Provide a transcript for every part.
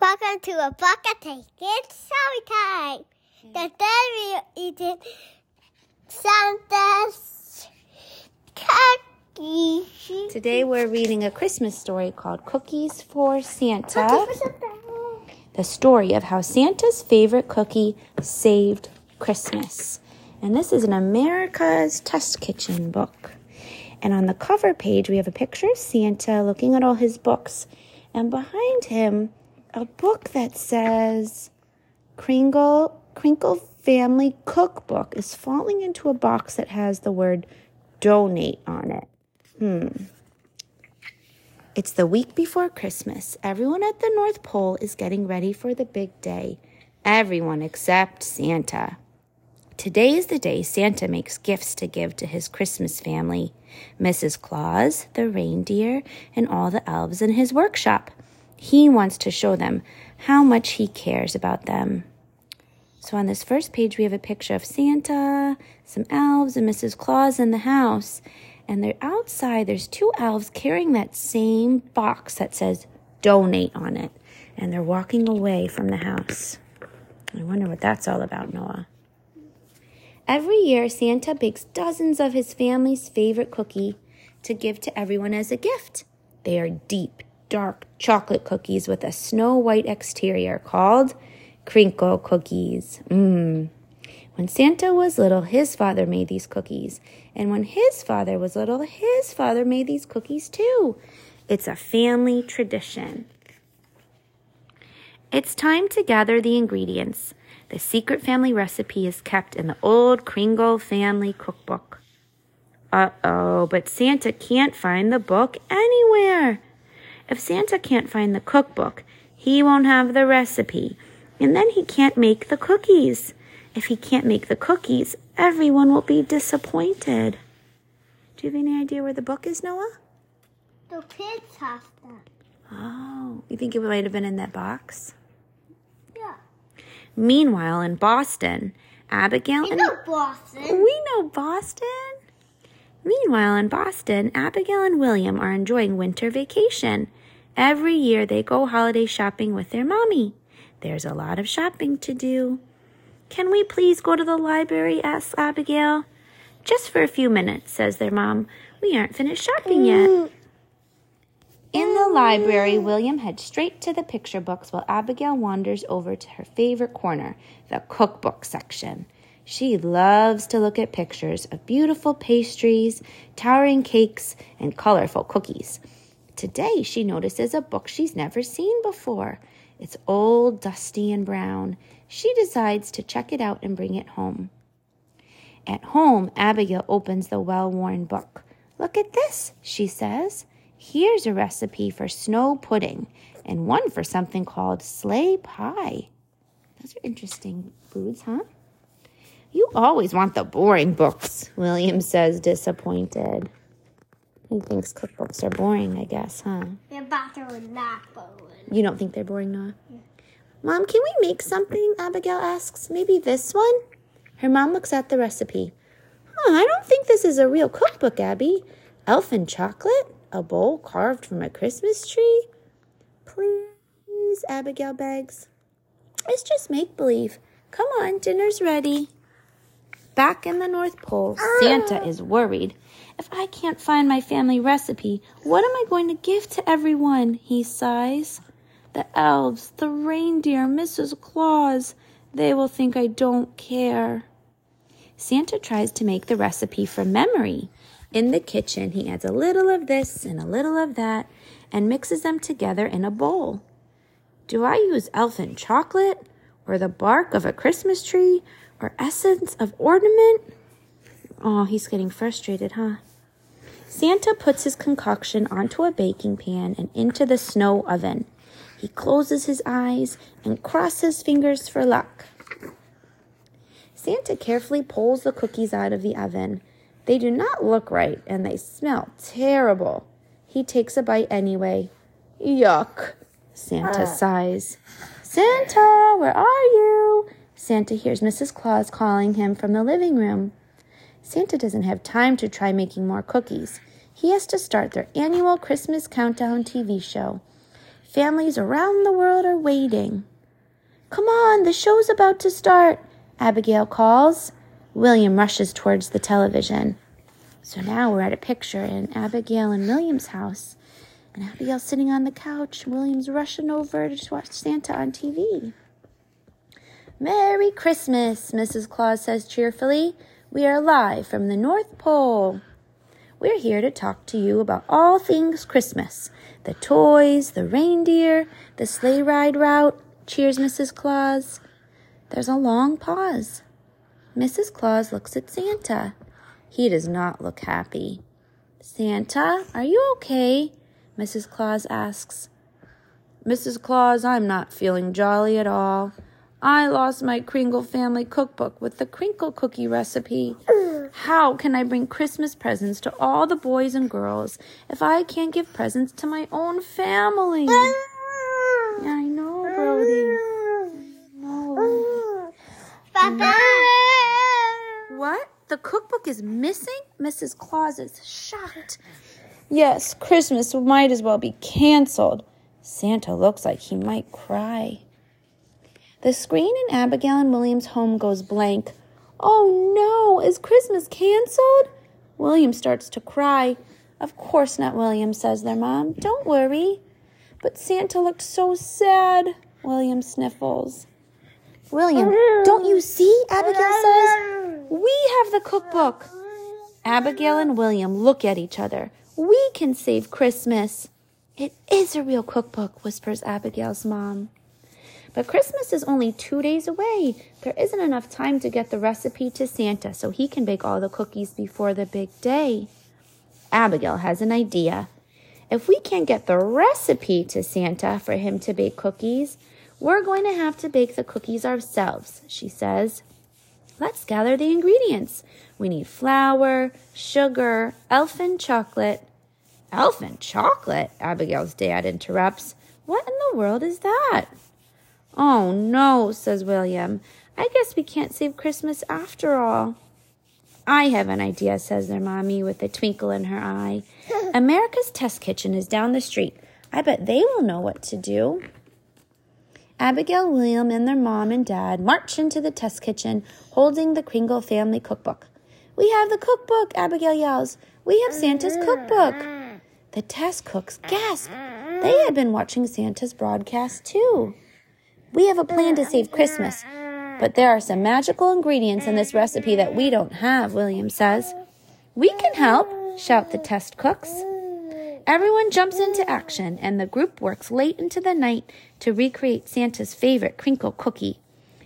Welcome to a bucket cake. It's showy time. Hmm. The day we eating Santa's cookies. Today we're reading a Christmas story called Cookies for Santa. The story of how Santa's favorite cookie saved Christmas. And this is an America's Test Kitchen book. And on the cover page, we have a picture of Santa looking at all his books. And behind him, a book that says Kringle, Crinkle Family Cookbook is falling into a box that has the word donate on it. Hmm. It's the week before Christmas. Everyone at the North Pole is getting ready for the big day. Everyone except Santa. Today is the day Santa makes gifts to give to his Christmas family Mrs. Claus, the reindeer, and all the elves in his workshop. He wants to show them how much he cares about them. So on this first page, we have a picture of Santa, some elves, and Mrs. Claus in the house. And they're outside, there's two elves carrying that same box that says donate on it. And they're walking away from the house. I wonder what that's all about, Noah. Every year, Santa bakes dozens of his family's favorite cookie to give to everyone as a gift. They are deep, dark chocolate cookies with a snow white exterior called crinkle cookies. Mmm. When Santa was little, his father made these cookies. And when his father was little, his father made these cookies too. It's a family tradition. It's time to gather the ingredients. The secret family recipe is kept in the old Kringle family cookbook. Uh oh, but Santa can't find the book anywhere. If Santa can't find the cookbook, he won't have the recipe, and then he can't make the cookies. If he can't make the cookies, everyone will be disappointed. Do you have any idea where the book is, Noah? The kids have them. Oh, you think it might have been in that box? Yeah. Meanwhile, in Boston, Abigail and know Boston. We know Boston. Meanwhile, in Boston, Abigail and William are enjoying winter vacation. Every year they go holiday shopping with their mommy. There's a lot of shopping to do. Can we please go to the library? asks Abigail. Just for a few minutes, says their mom. We aren't finished shopping yet. In the library, William heads straight to the picture books while Abigail wanders over to her favorite corner, the cookbook section. She loves to look at pictures of beautiful pastries, towering cakes, and colorful cookies. Today, she notices a book she's never seen before. It's old, dusty, and brown. She decides to check it out and bring it home. At home, Abigail opens the well worn book. Look at this, she says. Here's a recipe for snow pudding and one for something called sleigh pie. Those are interesting foods, huh? You always want the boring books, William says, disappointed. He thinks cookbooks are boring, I guess, huh? Your bathroom is not boring. You don't think they're boring, Noah? Mom, can we make something? Abigail asks. Maybe this one? Her mom looks at the recipe. Huh, I don't think this is a real cookbook, Abby. Elfin chocolate? A bowl carved from a Christmas tree? Please, Abigail begs. It's just make believe. Come on, dinner's ready. Back in the North Pole, Santa is worried. If I can't find my family recipe, what am I going to give to everyone? He sighs. The elves, the reindeer, Mrs. Claus, they will think I don't care. Santa tries to make the recipe from memory. In the kitchen, he adds a little of this and a little of that and mixes them together in a bowl. Do I use elfin chocolate or the bark of a Christmas tree or essence of ornament? Oh, he's getting frustrated, huh? Santa puts his concoction onto a baking pan and into the snow oven. He closes his eyes and crosses fingers for luck. Santa carefully pulls the cookies out of the oven. They do not look right and they smell terrible. He takes a bite anyway. Yuck, Santa ah. sighs. Santa, where are you? Santa hears Mrs. Claus calling him from the living room. Santa doesn't have time to try making more cookies. He has to start their annual Christmas countdown TV show. Families around the world are waiting. Come on, the show's about to start, Abigail calls. William rushes towards the television. So now we're at a picture in Abigail and William's house. And Abigail's sitting on the couch. William's rushing over to watch Santa on TV. Merry Christmas, Mrs. Claus says cheerfully. We are live from the North Pole. We're here to talk to you about all things Christmas the toys, the reindeer, the sleigh ride route. Cheers, Mrs. Claus. There's a long pause. Mrs. Claus looks at Santa. He does not look happy. Santa, are you okay? Mrs. Claus asks. Mrs. Claus, I'm not feeling jolly at all. I lost my Kringle family cookbook with the crinkle cookie recipe. How can I bring Christmas presents to all the boys and girls if I can't give presents to my own family? I know, Brody. No. Papa. What? The cookbook is missing? Mrs. Claus is shocked. Yes, Christmas might as well be canceled. Santa looks like he might cry. The screen in Abigail and William's home goes blank. Oh no, is Christmas canceled? William starts to cry. Of course not, William, says their mom. Don't worry. But Santa looked so sad, William sniffles. William, don't you see? Abigail says. We have the cookbook. Abigail and William look at each other. We can save Christmas. It is a real cookbook, whispers Abigail's mom. But Christmas is only two days away. There isn't enough time to get the recipe to Santa so he can bake all the cookies before the big day. Abigail has an idea. If we can't get the recipe to Santa for him to bake cookies, we're going to have to bake the cookies ourselves, she says. Let's gather the ingredients. We need flour, sugar, elfin chocolate. Elfin chocolate? Abigail's dad interrupts. What in the world is that? Oh no, says William. I guess we can't save Christmas after all. I have an idea, says their mommy with a twinkle in her eye. America's Test Kitchen is down the street. I bet they will know what to do. Abigail, William, and their mom and dad march into the test kitchen holding the Kringle family cookbook. We have the cookbook, Abigail yells. We have Santa's cookbook. The test cooks gasp. They had been watching Santa's broadcast too. We have a plan to save Christmas, but there are some magical ingredients in this recipe that we don't have, William says. We can help, shout the test cooks. Everyone jumps into action, and the group works late into the night to recreate Santa's favorite crinkle cookie.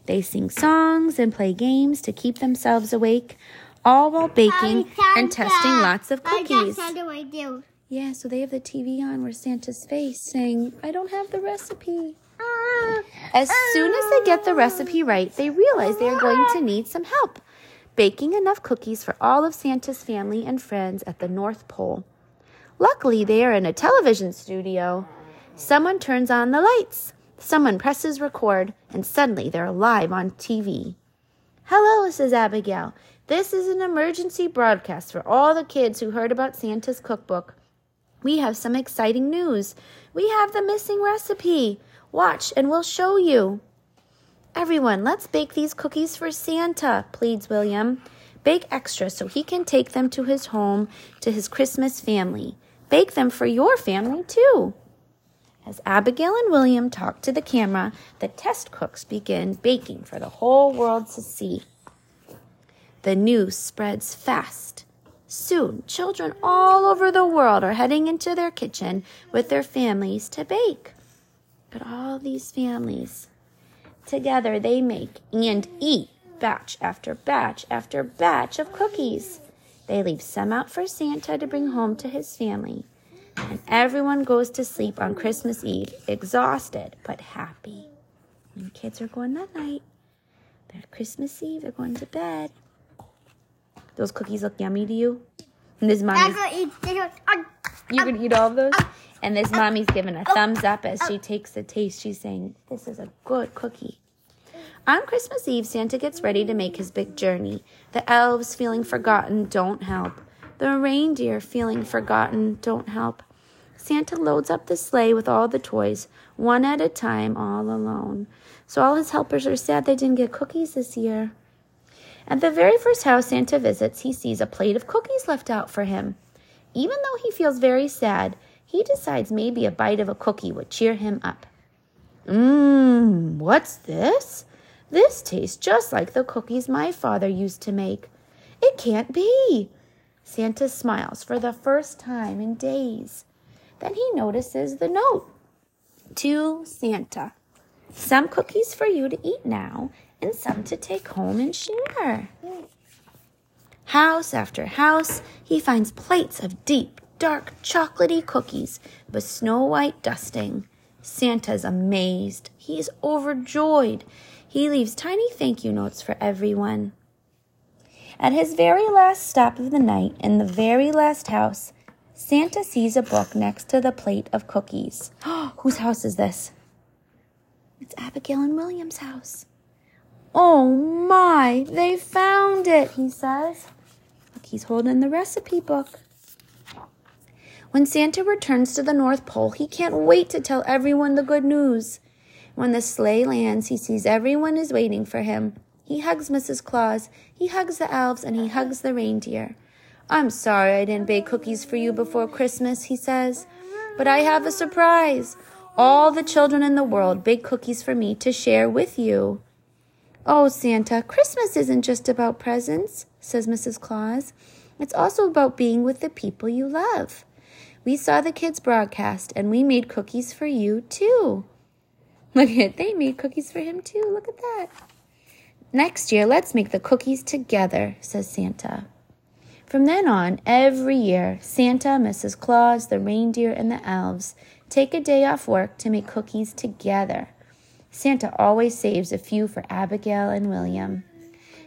They sing songs and play games to keep themselves awake, all while baking and testing lots of cookies. How do I do? Yeah, so they have the TV on where Santa's face saying, I don't have the recipe. As soon as they get the recipe right, they realize they are going to need some help baking enough cookies for all of Santa's family and friends at the North Pole. Luckily, they are in a television studio. Someone turns on the lights. Someone presses record, and suddenly they're live on TV. Hello, says Abigail. This is an emergency broadcast for all the kids who heard about Santa's cookbook. We have some exciting news. We have the missing recipe. Watch, and we'll show you. Everyone, let's bake these cookies for Santa, pleads William. Bake extra so he can take them to his home, to his Christmas family. Bake them for your family, too. As Abigail and William talk to the camera, the test cooks begin baking for the whole world to see. The news spreads fast. Soon, children all over the world are heading into their kitchen with their families to bake. But all these families, together they make and eat batch after batch after batch of cookies. They leave some out for Santa to bring home to his family. And everyone goes to sleep on Christmas Eve, exhausted but happy. And kids are going that night. They're Christmas Eve, they're going to bed. Those cookies look yummy to you? And this I'm mommy's gonna eat this. You can eat all of those? And this mommy's giving a oh, thumbs up as oh. she takes a taste. She's saying, This is a good cookie. On Christmas Eve, Santa gets ready to make his big journey. The elves feeling forgotten don't help. The reindeer feeling forgotten don't help. Santa loads up the sleigh with all the toys, one at a time, all alone. So all his helpers are sad they didn't get cookies this year. At the very first house Santa visits, he sees a plate of cookies left out for him. Even though he feels very sad, he decides maybe a bite of a cookie would cheer him up. Mmm, what's this? This tastes just like the cookies my father used to make. It can't be. Santa smiles for the first time in days. Then he notices the note to Santa. Some cookies for you to eat now, and some to take home and share. House after house, he finds plates of deep, dark, chocolaty cookies with snow white dusting. Santa's amazed. He's overjoyed. He leaves tiny thank you notes for everyone. At his very last stop of the night, in the very last house, Santa sees a book next to the plate of cookies. Whose house is this? It's Abigail and William's house. Oh my, they found it, he says. He's holding the recipe book. When Santa returns to the North Pole, he can't wait to tell everyone the good news. When the sleigh lands, he sees everyone is waiting for him. He hugs Mrs. Claus, he hugs the elves, and he hugs the reindeer. I'm sorry I didn't bake cookies for you before Christmas, he says, but I have a surprise. All the children in the world bake cookies for me to share with you. Oh, Santa, Christmas isn't just about presents, says Mrs. Claus. It's also about being with the people you love. We saw the kids broadcast and we made cookies for you too. Look at it, they made cookies for him too. Look at that. Next year, let's make the cookies together, says Santa. From then on, every year, Santa, Mrs. Claus, the reindeer, and the elves take a day off work to make cookies together. Santa always saves a few for Abigail and William.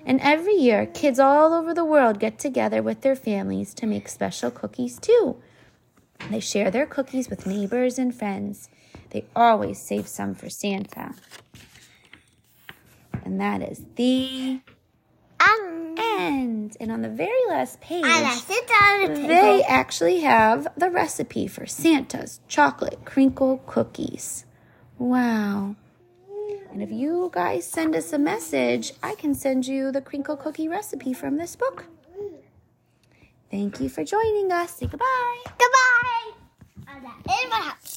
And every year, kids all over the world get together with their families to make special cookies too. They share their cookies with neighbors and friends. They always save some for Santa and that is the Um, end. And on the very last page, I left it on the they actually have the recipe for Santa's chocolate crinkle cookies. Wow. And if you guys send us a message, I can send you the crinkle cookie recipe from this book. Thank you for joining us. Say goodbye. Goodbye. In my house.